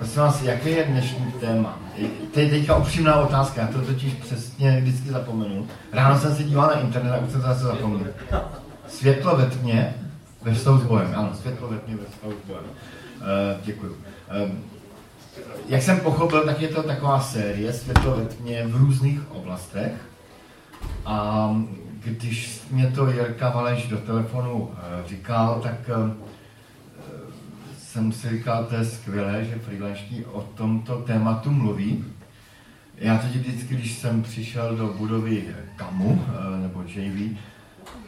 Prosím vás, jaké je dnešní téma? Je teďka upřímná otázka, já to totiž přesně vždycky zapomenu. Ráno jsem se díval na internet a už jsem zase zapomněl. Světlo ve tmě ve vztahu s Bohem. Ano, světlo ve tmě ve vztahu s Bohem. Uh, děkuju. Uh, jak jsem pochopil, tak je to taková série Světlo ve tmě v různých oblastech. A když mě to Jirka Valeš do telefonu uh, říkal, tak uh, jsem si říkal, to je skvělé, že freelanští o tomto tématu mluví. Já teď vždycky, když jsem přišel do budovy KAMu, eh, nebo JV,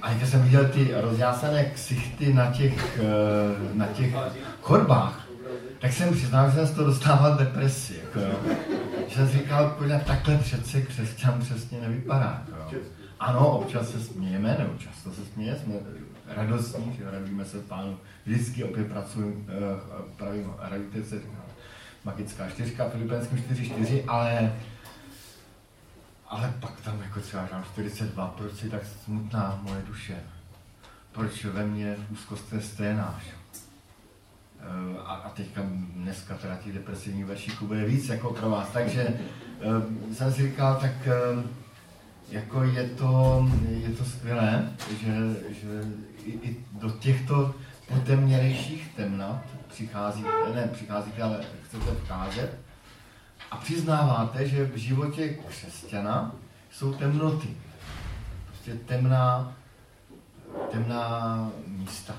a když jsem viděl ty rozjásané ksichty na těch, eh, na těch chodbách, tak jsem přiznal, že jsem z toho dostával depresi. Jako, jo. Že jsem říkal, že takhle přece křesťan přesně nevypadá. Jako, jo. Ano, občas se smějeme, nebo často se smějeme, jsme radostní, že radíme se pánu. Vždycky opět pracuji, eh, pravím, radíte se, magická čtyřka, Filipenským 4-4, ale ale pak tam jako třeba říkám 42, proč je tak smutná moje duše? Proč ve mně úzkost je sténáš? Eh, a, a teďka dneska teda těch depresivních veršíků bude víc jako pro vás. Takže jsem si říkal, tak jako je to, je to skvělé, že, že i, i do těchto potemnějších temnat přicházíte, ne přicházíte, ale chcete vcházet a přiznáváte, že v životě křesťana jsou temnoty. Prostě temná, temná místa.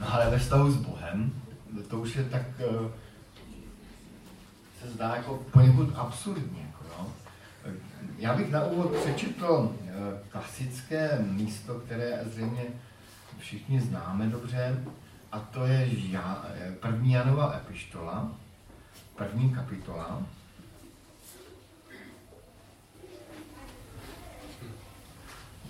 No ale ve vztahu s Bohem, to už je tak, eh, se zdá jako poněkud absurdní. Já bych na úvod přečetl eh, klasické místo, které zřejmě všichni známe dobře, a to je eh, první Janova epištola, první kapitola.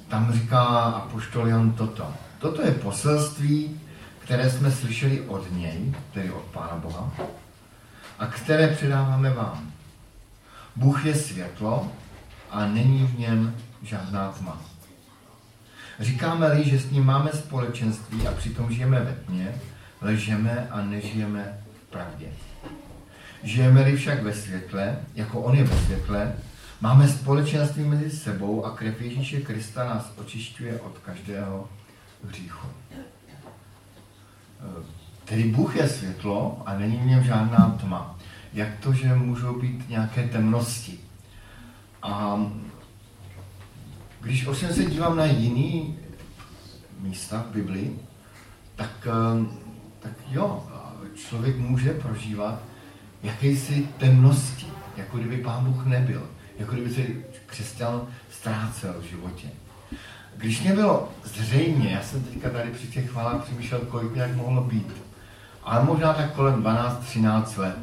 Tam říká apoštol Jan toto. Toto je poselství, které jsme slyšeli od něj, tedy od Pána Boha, a které předáváme vám. Bůh je světlo a není v něm žádná tma. Říkáme-li, že s ním máme společenství a přitom žijeme ve tmě, ležeme a nežijeme v pravdě. Žijeme-li však ve světle, jako on je ve světle, máme společenství mezi sebou a krev Ježíše Krista nás očišťuje od každého hříchu. Tedy Bůh je světlo a není v něm žádná tma. Jak to, že můžou být nějaké temnosti? A když ovšem se dívám na jiný místa v Biblii, tak, tak jo, člověk může prožívat jakési temnosti, jako kdyby Pán Bůh nebyl, jako kdyby se křesťan ztrácel v životě. Když mě bylo zřejmě, já jsem teďka tady při těch chválách přemýšlel, kolik jak mohlo být, ale možná tak kolem 12-13 let.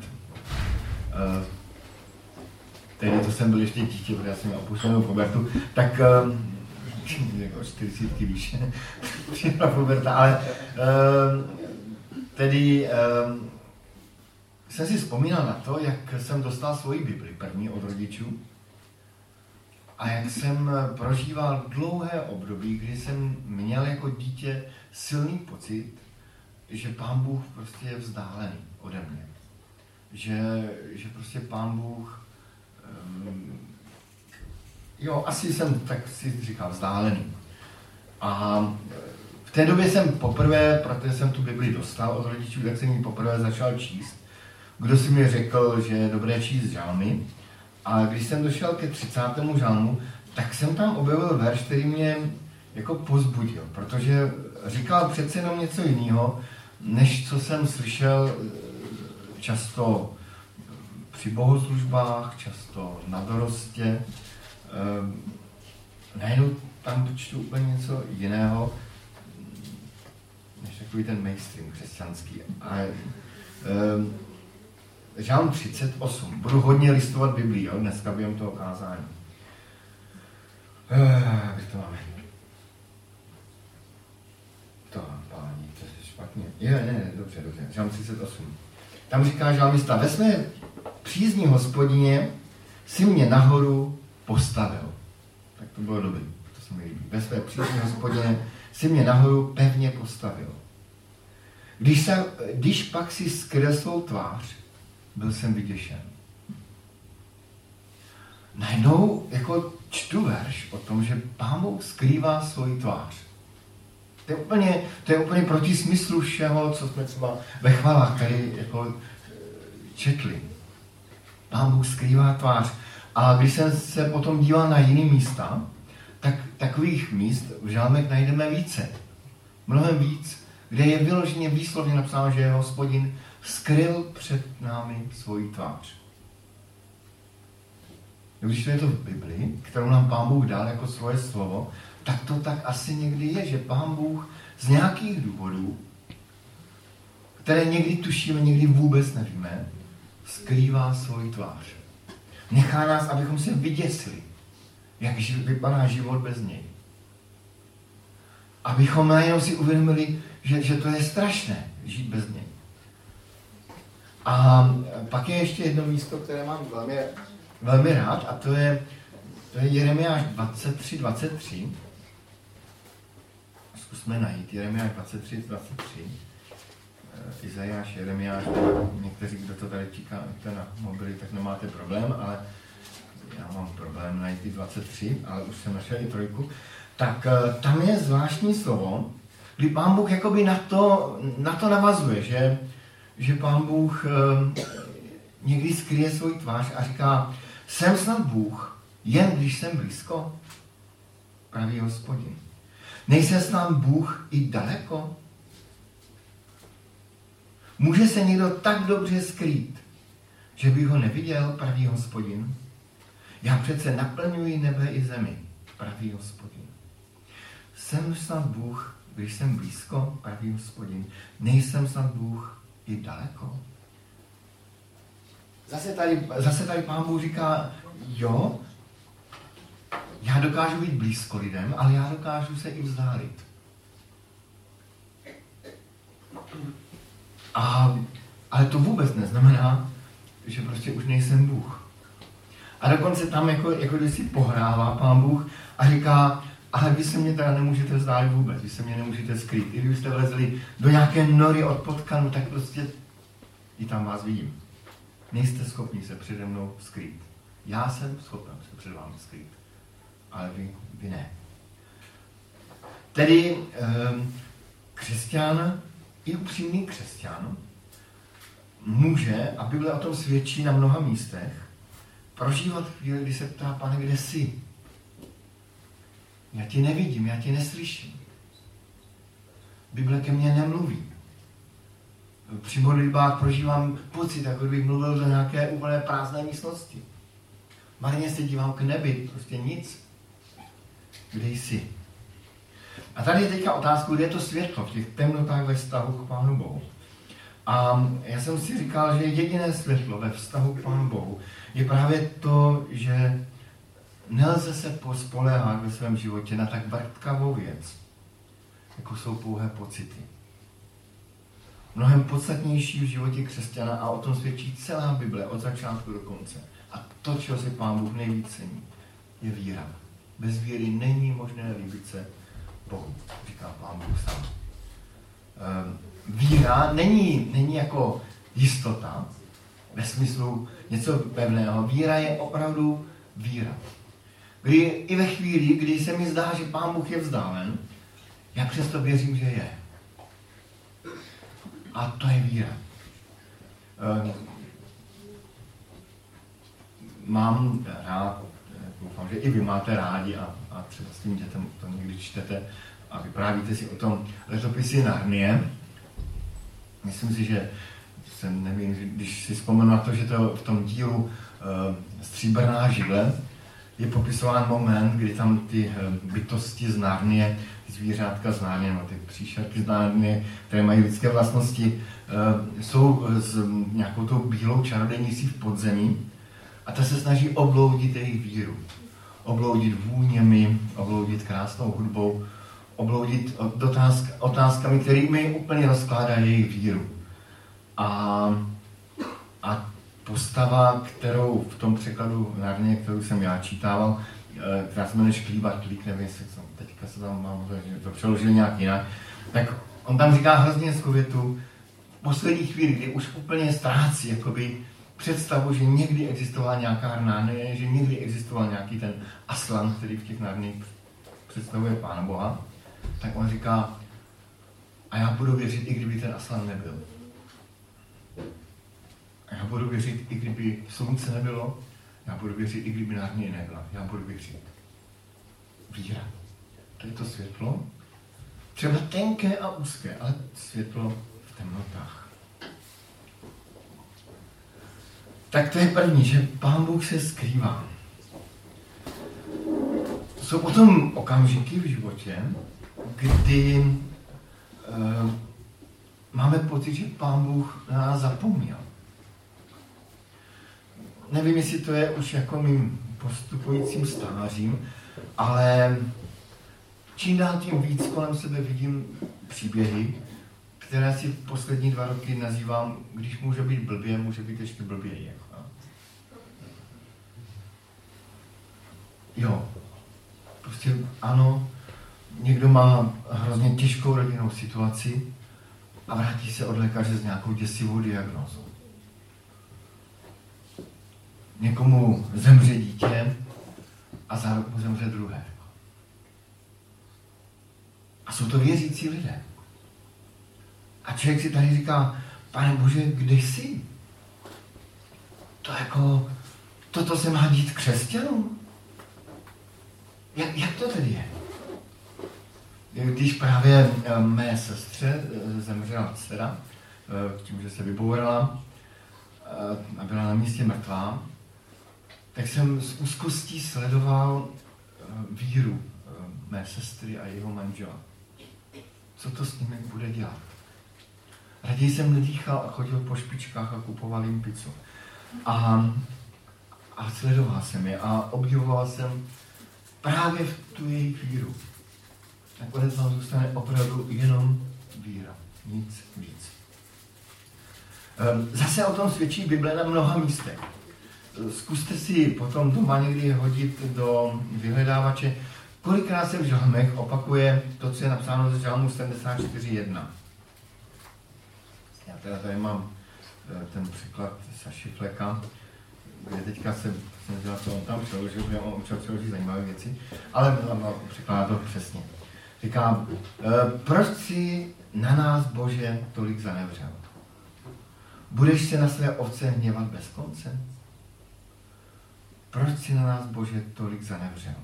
Tehdy to jsem byl ještě dítě, protože já jsem měl opuštěnou pubertu, tak uh, jako 40 výše, puberta, ale uh, tedy uh, jsem si vzpomínal na to, jak jsem dostal svoji Bibli, první od rodičů, a jak jsem prožíval dlouhé období, kdy jsem měl jako dítě silný pocit, že Pán Bůh prostě je vzdálený ode mě. Že, že prostě Pán Bůh, um, jo, asi jsem tak si říkal vzdálený. A v té době jsem poprvé, protože jsem tu Bibli dostal od rodičů, tak jsem ji poprvé začal číst kdo si mi řekl, že je dobré číst žalmy. A když jsem došel ke 30. žalmu, tak jsem tam objevil verš, který mě jako pozbudil, protože říkal přece jenom něco jiného, než co jsem slyšel eh, často při bohoslužbách, často na dorostě. Ehm, najednou tam čtu úplně něco jiného, než takový ten mainstream křesťanský. A, um, Žálm 38. Budu hodně listovat Biblii, jo, dneska během toho kázání. Uh, to máme? To, páni, to je špatně. Je, ne, ne, dobře, dobře. Žálm 38. Tam říká žálmista, ve své přízní hospodině si mě nahoru postavil. Tak to bylo dobrý, to se mi líbí. Ve své přízní hospodině si mě nahoru pevně postavil. Když, se, když pak si skreslil tvář, byl jsem vyděšen. Najednou jako čtu verš o tom, že Pán Bůh skrývá svoji tvář. To je úplně, to je úplně proti smyslu všeho, co jsme třeba ve chvalách tady jako eh, četli. Pán Bůh skrývá tvář. A když jsem se potom díval na jiný místa, tak takových míst v žálmech najdeme více. Mnohem víc, kde je vyloženě výslovně napsáno, že hospodin skryl před námi svoji tvář. Když to je to v Bibli, kterou nám Pán Bůh dal jako svoje slovo, tak to tak asi někdy je, že Pán Bůh z nějakých důvodů, které někdy tušíme, někdy vůbec nevíme, skrývá svoji tvář. Nechá nás, abychom se vyděsili, jak vypadá život bez něj. Abychom najednou si uvědomili, že, že to je strašné žít bez něj. A pak je ještě jedno místo, které mám velmi, velmi rád, a to je, to je Jeremiáš 23, 23. Zkusme najít Jeremiáš 23, 23. Izajáš, Jeremiáš, někteří, kdo to tady čekáte na mobily, tak nemáte problém, ale já mám problém najít i 23, ale už jsem našel i trojku. Tak eh, tam je zvláštní slovo, kdy pán Bůh jakoby na to, na to navazuje, že, že pán Bůh eh, někdy skryje svůj tvář a říká, jsem snad Bůh, jen když jsem blízko, pravý hospodin. Nejsem snad Bůh i daleko? Může se někdo tak dobře skrýt, že by ho neviděl pravý hospodin? Já přece naplňuji nebe i zemi, pravý hospodin. Jsem snad Bůh, když jsem blízko, pravý hospodin. Nejsem snad Bůh i daleko. Zase tady, zase tady pán Bůh říká, jo, já dokážu být blízko lidem, ale já dokážu se i vzdálit. A, ale to vůbec neznamená, že prostě už nejsem Bůh. A dokonce tam, jako, jako když si pohrává pán Bůh a říká, ale vy se mě teda nemůžete vzdálit vůbec, vy se mě nemůžete skrýt. I kdybyste vlezli do nějaké nory od potkanu, tak prostě i tam vás vidím. Nejste schopni se přede mnou skrýt. Já jsem schopen se před vámi skrýt, ale vy, vy ne. Tedy um, křesťan i upřímný křesťan může, a Bible o tom svědčí na mnoha místech, prožívat chvíli, kdy se ptá, pane, kde jsi? Já tě nevidím, já tě neslyším. Bible ke mně nemluví. Při modlitbách prožívám pocit, jako kdybych mluvil do nějaké úplné prázdné místnosti. Marně se dívám k nebi, prostě nic. Kde jsi? A tady je teďka otázka, kde je to světlo v těch temnotách ve vztahu k Pánu Bohu. A já jsem si říkal, že jediné světlo ve vztahu k Pánu Bohu je právě to, že nelze se spoléhat ve svém životě na tak vrtkavou věc, jako jsou pouhé pocity. Mnohem podstatnější v životě křesťana a o tom svědčí celá Bible od začátku do konce. A to, čeho si Pán Bůh nejvíc cení, je víra. Bez víry není možné líbit se Bohu, říká Pán Bůh sám. Ehm, víra není, není jako jistota, ve smyslu něco pevného. Víra je opravdu víra. Kdy i ve chvíli, kdy se mi zdá, že Pán Bůh je vzdálen, já přesto věřím, že je. A to je víra. Ehm, mám rád, doufám, že i vy máte rádi a, a třeba s tím dětem to někdy čtete a vyprávíte si o tom letopisy Narnie. Myslím si, že jsem nevím, když si vzpomenu na to, že to v tom dílu uh, Stříbrná židle je popisován moment, kdy tam ty uh, bytosti z Narnie, ty zvířátka z Narnie, no, ty příšerky z Narnie, které mají lidské vlastnosti, uh, jsou s nějakou tou bílou čarodějnicí v podzemí a ta se snaží obloudit jejich víru. Obloudit vůněmi, obloudit krásnou hudbou, obloudit otázk, otázkami, kterými úplně rozkládá jejich víru. A, a postava, kterou v tom překladu Narnie, kterou jsem já čítával, eh, která se jmenuje Šklíba Klík, nevím, jestli jsem teďka se tam mám, že to přeložil nějak jinak, tak on tam říká hrozně větu, v poslední chvíli, kdy už úplně ztrácí jakoby představu, že někdy existovala nějaká Narnie, že někdy existoval nějaký ten Aslan, který v těch Narních představuje Pána Boha, tak on říká, a já budu věřit, i kdyby ten Aslan nebyl. A já budu věřit, i kdyby slunce nebylo, já budu věřit, i kdyby Narnie nebyla. Já budu věřit. Víra. To je to světlo. Třeba tenké a úzké, ale světlo v temnotách. Tak to je první, že Pán Bůh se skrývá. Jsou potom okamžiky v životě, kdy uh, máme pocit, že Pán Bůh nás zapomněl. Nevím, jestli to je už jako mým postupujícím stářím, ale čím dál tím víc kolem sebe vidím příběhy, které si poslední dva roky nazývám, když může být blbě, může být ještě blběji. Jako. Jo, prostě ano, někdo má hrozně těžkou rodinnou situaci a vrátí se od lékaře s nějakou děsivou diagnózou. Někomu zemře dítě a za rok mu zemře druhé. A jsou to věřící lidé. A člověk si tady říká, pane Bože, kde jsi? To jako, toto se má dít křesťanům? Jak, jak to tedy je? Když právě eh, mé sestře eh, zemřela dcera, eh, tím, že se vybourala a byla na místě mrtvá, tak jsem s úzkostí sledoval víru mé sestry a jeho manžela. Co to s nimi bude dělat? Raději jsem nedýchal a chodil po špičkách a kupoval jim pizzu. A, a sledoval jsem je a obdivoval jsem právě v tu jejich víru. Nakonec vám zůstane opravdu jenom víra, nic víc. Ehm, zase o tom svědčí Bible na mnoha místech. Zkuste si potom doma někdy hodit do vyhledávače, kolikrát se v žalmech opakuje to, co je napsáno ze žalmu 74.1. Já teda tady mám eh, ten překlad Saši Fleka, kde teďka se, jsem dělal, co on tam přeložil, protože on učil přeložit zajímavé věci, ale překládá to přesně. Říká, e, proč si na nás, Bože, tolik zanevřel? Budeš se na své ovce hněvat bez konce? Proč si na nás, Bože, tolik zanevřel?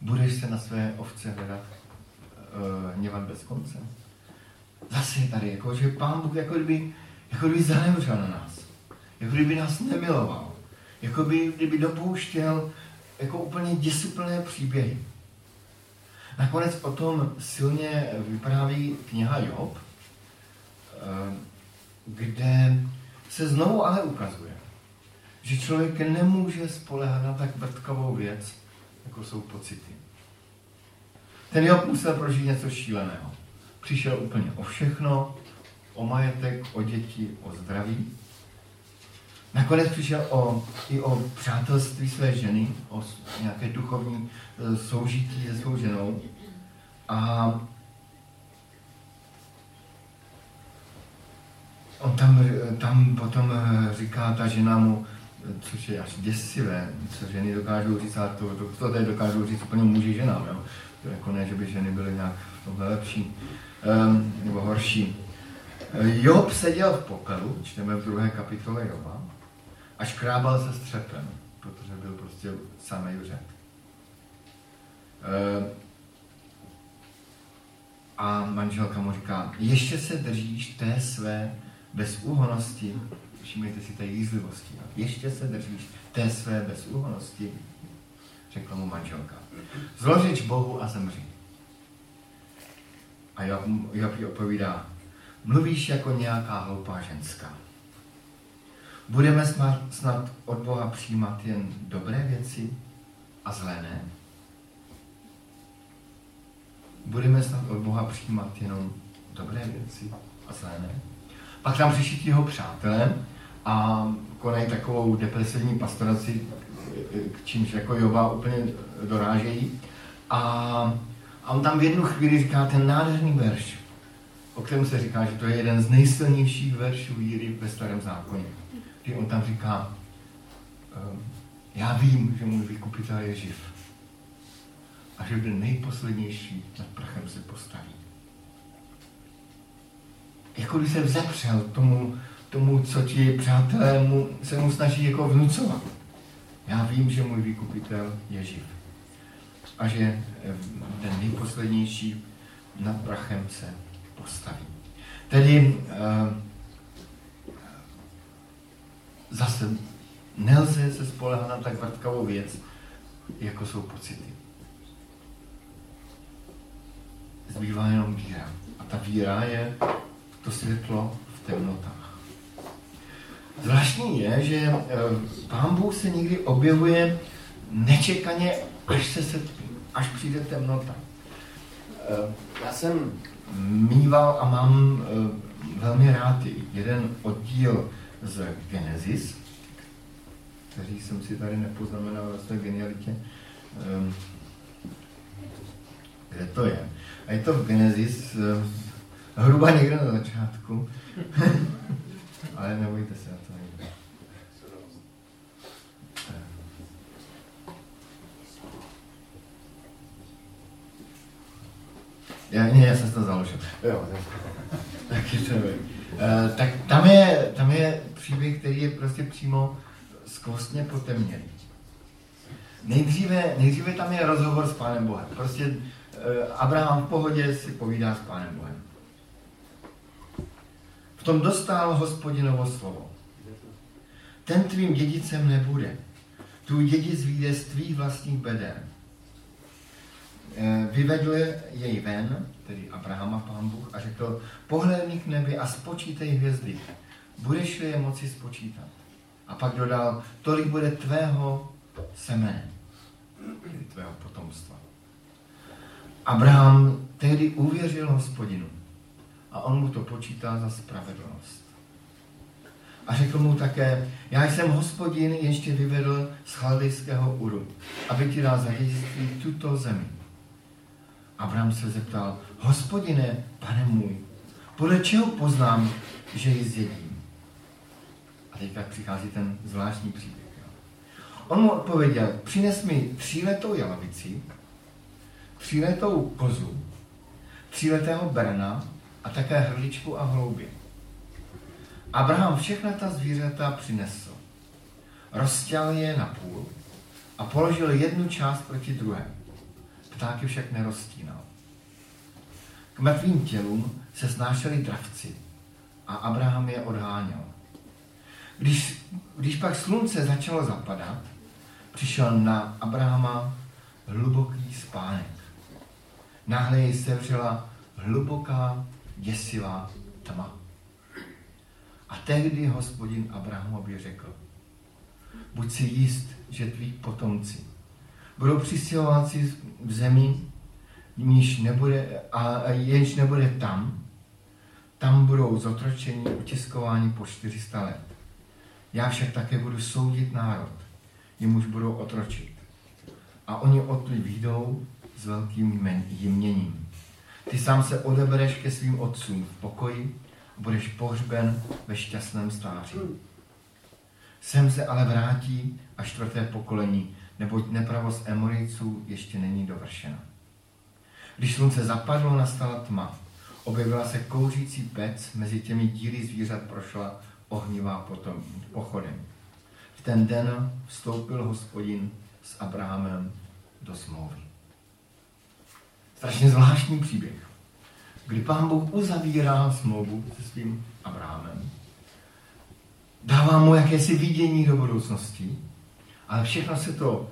Budeš se na své ovce hledat, uh, hněvat bez konce? Zase je tady, jako, že Pán Bůh jako kdyby, jako kdyby zanevřel na nás jako kdyby nás nemiloval, jako by, kdyby dopouštěl jako úplně děsuplné příběhy. Nakonec o tom silně vypráví kniha Job, eh, kde se znovu ale ukazuje, že člověk nemůže spolehat na tak vrtkavou věc, jako jsou pocity. Ten Job musel prožít něco šíleného. Přišel úplně o všechno, o majetek, o děti, o zdraví. Nakonec přišel o, i o přátelství své ženy, o nějaké duchovní e, soužití se svou ženou. A on tam, tam potom e, říká ta žena mu, což je až děsivé, co ženy dokážou říct, a to, to, to tady dokážou říct úplně muži ženám, jo? To jako ne, že by ženy byly nějak v tomhle lepší nebo horší. Job seděl v pokelu, čteme v druhé kapitole Joba, a škrábal se střepem, protože byl prostě samý vřet. E, a manželka mu říká, ještě se držíš té své bezúhonosti, všimněte si té jízlivosti, ještě se držíš té své bezúhonosti, řekla mu manželka. Zložič Bohu a zemři. A Job, Job jí odpovídá, mluvíš jako nějaká hloupá ženská. Budeme snad, od Boha přijímat jen dobré věci a zlé ne? Budeme snad od Boha přijímat jenom dobré věci a zlé ne? Pak tam přišli jeho přátelé a konají takovou depresivní pastoraci, k čímž jako Jova úplně dorážejí. A, a on tam v jednu chvíli říká ten nádherný verš, o kterém se říká, že to je jeden z nejsilnějších veršů víry ve starém zákoně kdy on tam říká, ehm, já vím, že můj vykupitel je živ. A že byl nejposlednější nad prachem se postaví. Jako by se vzepřel tomu, tomu, co ti přátelé mu, se mu snaží jako vnucovat. Já vím, že můj vykupitel je živ. A že ten nejposlednější nad prachem se postaví. Tedy uh, zase nelze se spolehat na tak vrtkavou věc, jako jsou pocity. Zbývá jenom víra. A ta víra je to světlo v temnotách. Zvláštní je, že eh, Pán Bůh se někdy objevuje nečekaně, až, se setví, až přijde temnota. Eh, já jsem mýval a mám eh, velmi rád jeden oddíl z Genesis, který jsem si tady nepoznamenal ve své genialitě. Kde to je? A je to v Genesis, hruba někde na začátku. Ale nebojte se, to Já, ne, já jsem to založil. Jo, tak, je to uh, tak tam je, tam je příběh, který je prostě přímo skvostně potemněný. Nejdříve, nejdříve tam je rozhovor s Pánem Bohem. Prostě uh, Abraham v pohodě si povídá s Pánem Bohem. V tom dostal hospodinovo slovo. Ten tvým dědicem nebude. Tu dědic vyjde z tvých vlastních beder. Eh, vyvedl jej ven, tedy Abrahama pán Bůh, a řekl, pohledni k nebi a spočítej hvězdy. Budeš je moci spočítat. A pak dodal, tolik bude tvého semene, tedy tvého potomstva. Abraham tehdy uvěřil hospodinu a on mu to počítá za spravedlnost. A řekl mu také, já jsem hospodin ještě vyvedl z chaldejského Uru, aby ti dal za tuto zemi. Abraham se zeptal, hospodine, pane můj, podle čeho poznám, že ji zjedím? A teďka přichází ten zvláštní příběh. On mu odpověděl, přines mi tříletou jalovici, tříletou kozu, tříletého berna a také hrličku a hloubě. Abraham všechna ta zvířata přinesl. Roztěl je na půl a položil jednu část proti druhé. Ptáky však nerozstínal. K mrtvým tělům se snášeli dravci a Abraham je odháněl. Když, když pak slunce začalo zapadat, přišel na Abrahama hluboký spánek. Náhle jej sevřela hluboká děsivá tma. A tehdy hospodin Abrahamovi řekl, buď si jist, že tví potomci budou přistěhováci v zemi, níž nebude, a jenž nebude tam, tam budou zotročení, utiskování po 400 let. Já však také budu soudit národ, jemuž budou otročit. A oni odtud výjdou s velkým jměním. Ty sám se odebereš ke svým otcům v pokoji a budeš pohřben ve šťastném stáří. Sem se ale vrátí a čtvrté pokolení, neboť nepravost Emorejců ještě není dovršena. Když slunce zapadlo, nastala tma. Objevila se kouřící pec, mezi těmi díly zvířat prošla ohnivá potom, pochodem. V ten den vstoupil hospodin s Abrahamem do smlouvy. Strašně zvláštní příběh, kdy pán Bůh uzavírá smlouvu se svým Abrahamem, dává mu jakési vidění do budoucnosti, ale všechno se to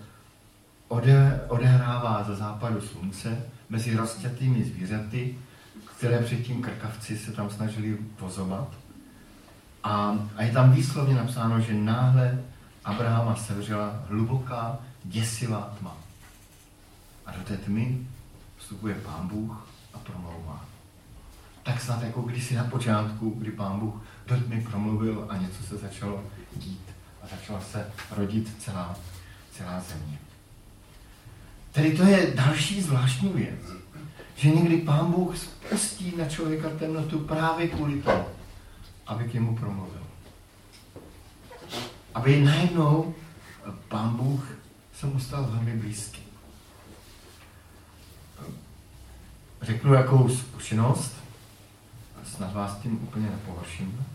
ode, odehrává za západu slunce mezi rozťatými zvířaty, které předtím krkavci se tam snažili pozovat. A, a je tam výslovně napsáno, že náhle Abrahama sevřela hluboká, děsivá tma. A do té tmy vstupuje pán Bůh a promlouvá. Tak snad jako kdysi na počátku, kdy pán Bůh do tmy promluvil a něco se začalo dít a začala se rodit celá, celá země. Tedy to je další zvláštní věc, že někdy pán Bůh spustí na člověka temnotu právě kvůli tomu, aby k němu promluvil. aby najednou pán Bůh se mu stal velmi blízký. Řeknu jakou zkušenost, snad vás tím úplně nepohorším,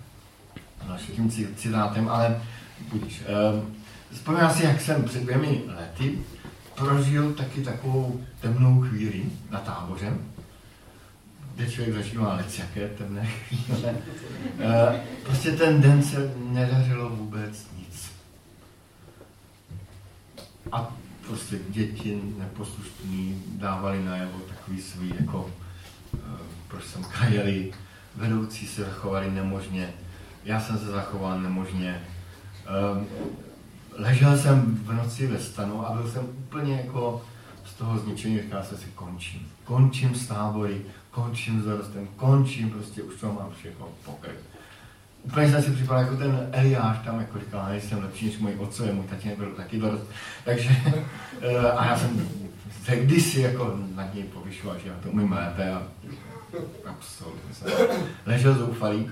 naším citátem, ale budíš. Ehm, vzpomínám si, jak jsem před dvěmi lety prožil taky takovou temnou chvíli na táboře, kde člověk zažívá jaké temné chvíle. Ehm, prostě ten den se nedařilo vůbec nic. A prostě děti neposlušní dávali najevo takový svý, jako ehm, proč jsem kajeli, vedoucí se zachovali nemožně, já jsem se zachoval nemožně. Um, ležel jsem v noci ve stanu a byl jsem úplně jako z toho zničení, říkal jsem si, končím. Končím s tábory, končím s dorostem, končím, prostě už to mám všechno pokryt. Úplně jsem si připadal jako ten Eliáš tam, jako říkal, nejsem lepší než můj otce, můj tatínek byl taky dorost. Takže, eh, a já jsem se kdysi jako nad něj povyšoval, že já to umím lépe a absolutně jsem ležel zoufalý.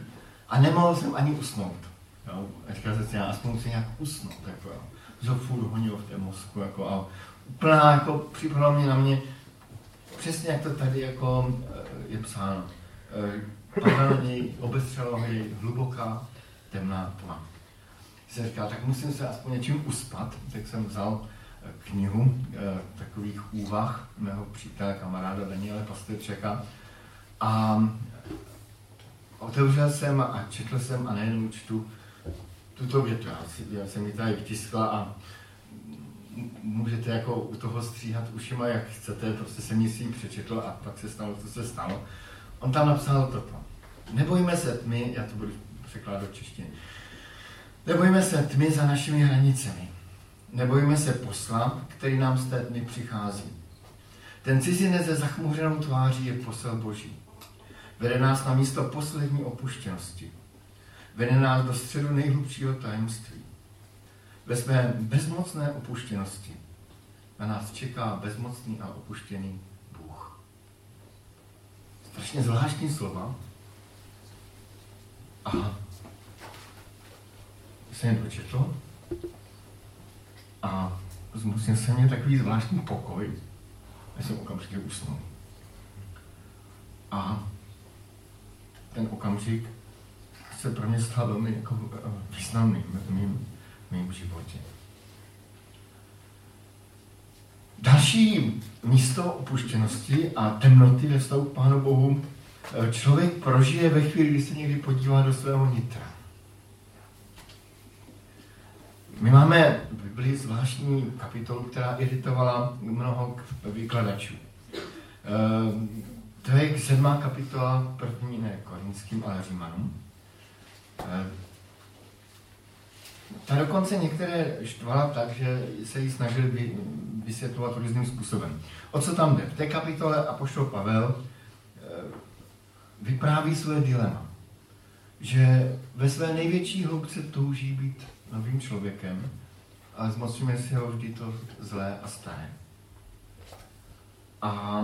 A nemohl jsem ani usnout. Jo? A říkal jsem si, já aspoň si nějak usnout. Jako, jo. To furt honilo v té mozku. Jako, a úplná, jako, připadalo mě na mě, přesně jak to tady jako eh, je psáno. Eh, padla na něj, obestřela ho jej hluboká temná tma. Jsem říkal, tak musím se aspoň něčím uspat, tak jsem vzal eh, knihu takových úvah mého přítele, kamaráda Daniele Pasterčeka a otevřel jsem a četl jsem a nejenom čtu tuto větu. Já, jsem ji tady vtiskla a můžete jako u toho stříhat ušima, jak chcete, prostě jsem ji si přečetl a pak se stalo, co se stalo. On tam napsal toto. Nebojíme se tmy, já to budu překládat do. Nebojíme se tmy za našimi hranicemi. Nebojíme se posla, který nám z té tmy přichází. Ten cizinec se zachmuřenou tváří je posel Boží. Vede nás na místo poslední opuštěnosti. Vede nás do středu nejhlubšího tajemství. Ve své bezmocné opuštěnosti na nás čeká bezmocný a opuštěný Bůh. Strašně zvláštní slova. A jsem je dočetl a zmusím se mě takový zvláštní pokoj. Já jsem okamžitě usnul. A ten okamžik se pro mě stal velmi jako eh, významný v mým, v mým životě. Další místo opuštěnosti a temnoty ve vztahu k Pánu Bohu eh, člověk prožije ve chvíli, kdy se někdy podívá do svého nitra. My máme v Biblii zvláštní kapitolu, která iritovala mnoho vykladačů. Eh, to je sedmá kapitola, první ne korinským, ale římanům. Eh, ta dokonce některé štvala tak, že se jí snažili vysvětlovat různým způsobem. O co tam jde? V té kapitole Apoštol Pavel eh, vypráví své dilema. Že ve své největší hloubce touží být novým člověkem, ale zmocňuje si ho vždy to zlé a staré. A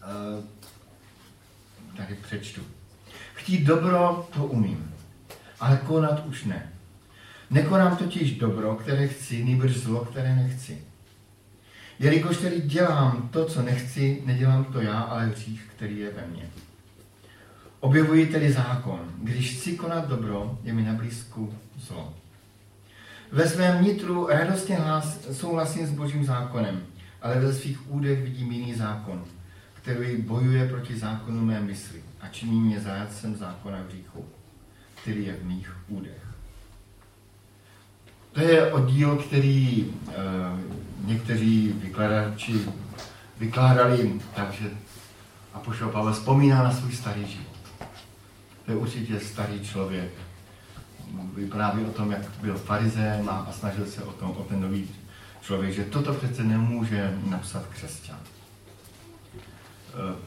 uh, tady přečtu. Chtít dobro, to umím, ale konat už ne. Nekonám totiž dobro, které chci, nýbrž zlo, které nechci. Jelikož tedy dělám to, co nechci, nedělám to já, ale hřích, který je ve mně. Objevuji tedy zákon. Když chci konat dobro, je mi na blízku zlo. Ve svém nitru radostně souhlasím s božím zákonem, ale ve svých údech vidím jiný zákon, který bojuje proti zákonu mé mysli a činí mě zajatcem zákona hříchu, který je v mých údech. To je oddíl, který e, někteří vykladači vykládali tak, že Apoštol Pavel vzpomíná na svůj starý život. To je určitě starý člověk. Vypráví o tom, jak byl farizém a snažil se o, tom, o ten nový člověk, že toto přece nemůže napsat křesťan.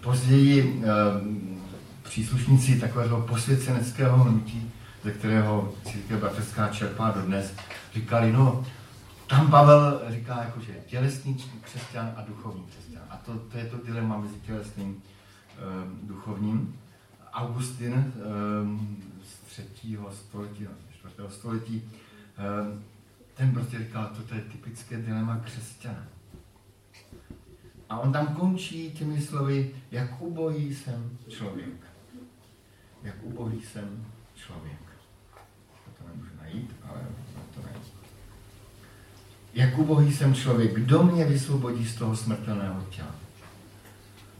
Později eh, příslušníci takového posvěceneckého hnutí, ze kterého církev bratrská čerpá dodnes, říkali, no, tam Pavel říká, jako, že tělesný křesťan a duchovní křesťan. A to, to je to dilema mezi tělesným e, duchovním. Augustin e, z třetího století, no, čtvrtého století Ehm, ten prostě říkal, toto je typické dilema křesťana. A on tam končí těmi slovy, jak ubohý jsem člověk. Jak ubohý jsem člověk. To nemůžu najít, ale to najít. Jak ubohý jsem člověk, kdo mě vysvobodí z toho smrtelného těla?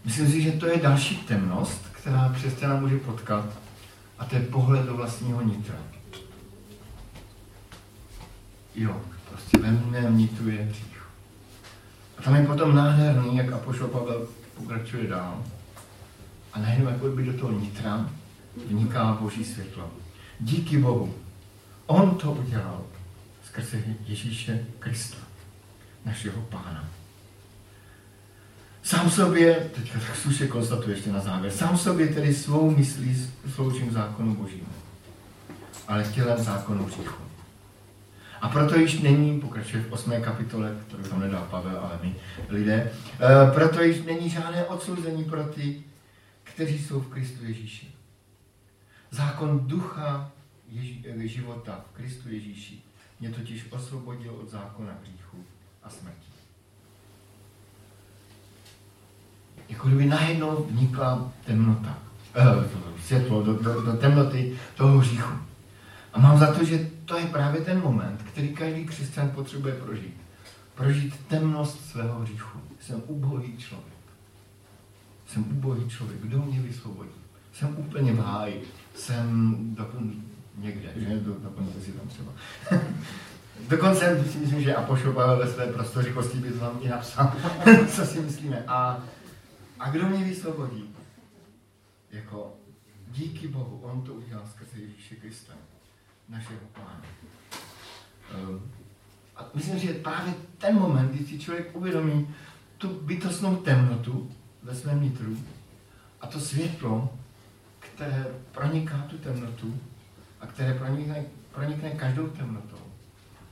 Myslím si, že to je další temnost, která křesťana může potkat, a to je pohled do vlastního nitra. Jo, prostě ve mně nitruje hřích. A tam je potom nádherný, jak Apoštol Pavel pokračuje dál. A najednou jako by do toho nitra vniká Boží světlo. Díky Bohu. On to udělal skrze Ježíše Krista, našeho Pána. Sám sobě, teďka tak slušně konstatuje ještě na závěr, sám sobě tedy svou myslí sloužím zákonu božímu, ale tělem zákonu hříchu. A proto již není, pokračuje v 8. kapitole, kterou tam nedá Pavel, ale my lidé, e, proto již není žádné odsouzení pro ty, kteří jsou v Kristu Ježíši. Zákon ducha Ježí, eh, života v Kristu Ježíši mě totiž osvobodil od zákona hříchu a smrti. jako kdyby najednou vnikla temnota, eh, světlo do, do, do temnoty toho hříchu. A mám za to, že to je právě ten moment, který každý křesťan potřebuje prožít. Prožít temnost svého hříchu. Jsem ubohý člověk. Jsem ubohý člověk. Kdo mě vysvobodí? Jsem úplně v háji. Jsem dokon, někde, že? Do, dokonce si tam třeba. Dokonce si myslím, že Apoštol Pavel ve své prostořikosti by to tam i napsal, co si myslíme. A a kdo mě vysvobodí? Jako díky Bohu, On to udělal skrze Ježíše Krista, našeho Pána. Um, a myslím, že právě ten moment, kdy si člověk uvědomí tu bytostnou temnotu ve svém nitru a to světlo, které proniká tu temnotu a které pronikne, pronikne každou temnotou,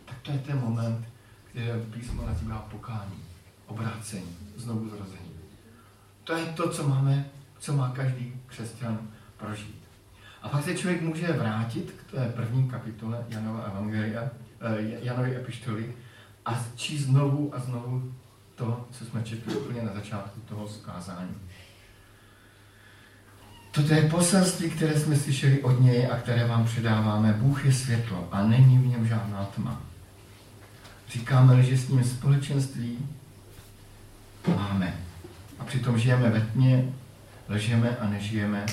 tak to je ten moment, kdy písmo nazývá pokání, obrácení, znovu zrození. To je to, co máme, co má každý křesťan prožít. A pak se člověk může vrátit k té první kapitole Janova Evangelia, eh, Janovy epištoly a číst znovu a znovu to, co jsme četli úplně na začátku toho zkázání. Toto je poselství, které jsme slyšeli od něj a které vám předáváme. Bůh je světlo a není v něm žádná tma. Říkáme, že s ním společenství máme a přitom žijeme ve tmě, ležeme a nežijeme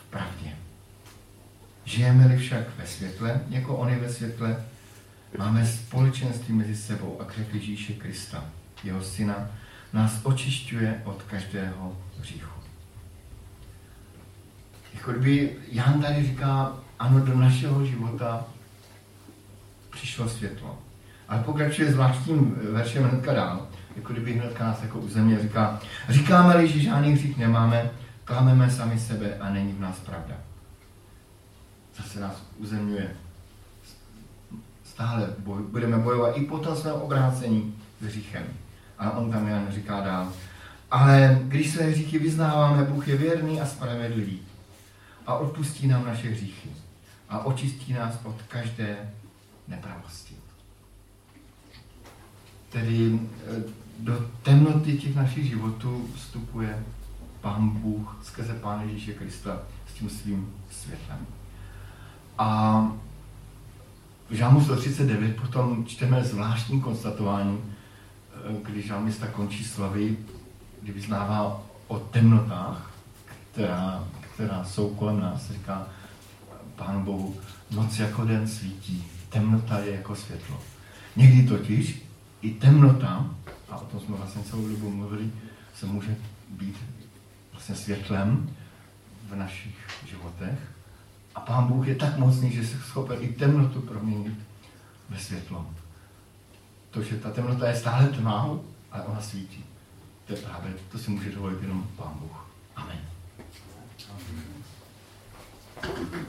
v pravdě. Žijeme-li však ve světle, jako on je ve světle, máme společenství mezi sebou a krev Ježíše Krista, jeho syna, nás očišťuje od každého hříchu. Jako kdyby Jan tady říká, ano, do našeho života přišlo světlo. Ale pokračuje zvláštním veršem hnedka dál jako kdyby hnedka nás jako země říká, říkáme-li, že žádný hřích nemáme, klameme sami sebe a není v nás pravda. Zase nás uzemňuje. Stále boj, budeme bojovat i po tom svém obrácení s hříchem. A on tam jen říká dál. Ale když své hříchy vyznáváme, Bůh je věrný a spravedlivý a odpustí nám naše hříchy a očistí nás od každé nepravosti. Tedy eh, do temnoty těch našich životů vstupuje Pán Bůh skrze Pána Ježíše Krista s tím svým světlem. A v Žámu 139 potom čteme zvláštní konstatování, když žalmista končí slavy, kdy vyznává o temnotách, která, která jsou kolem nás. Říká Pán Bohu, noc jako den svítí, temnota je jako světlo. Někdy totiž i temnota a o tom jsme vlastně celou dobu mluvili, se může být vlastně světlem v našich životech. A Pán Bůh je tak mocný, že se schopen i temnotu proměnit ve světlo to, že ta temnota je stále tmá, ale ona svítí. To je právě, to si může dovolit jenom Pán Bůh. Amen. Amen.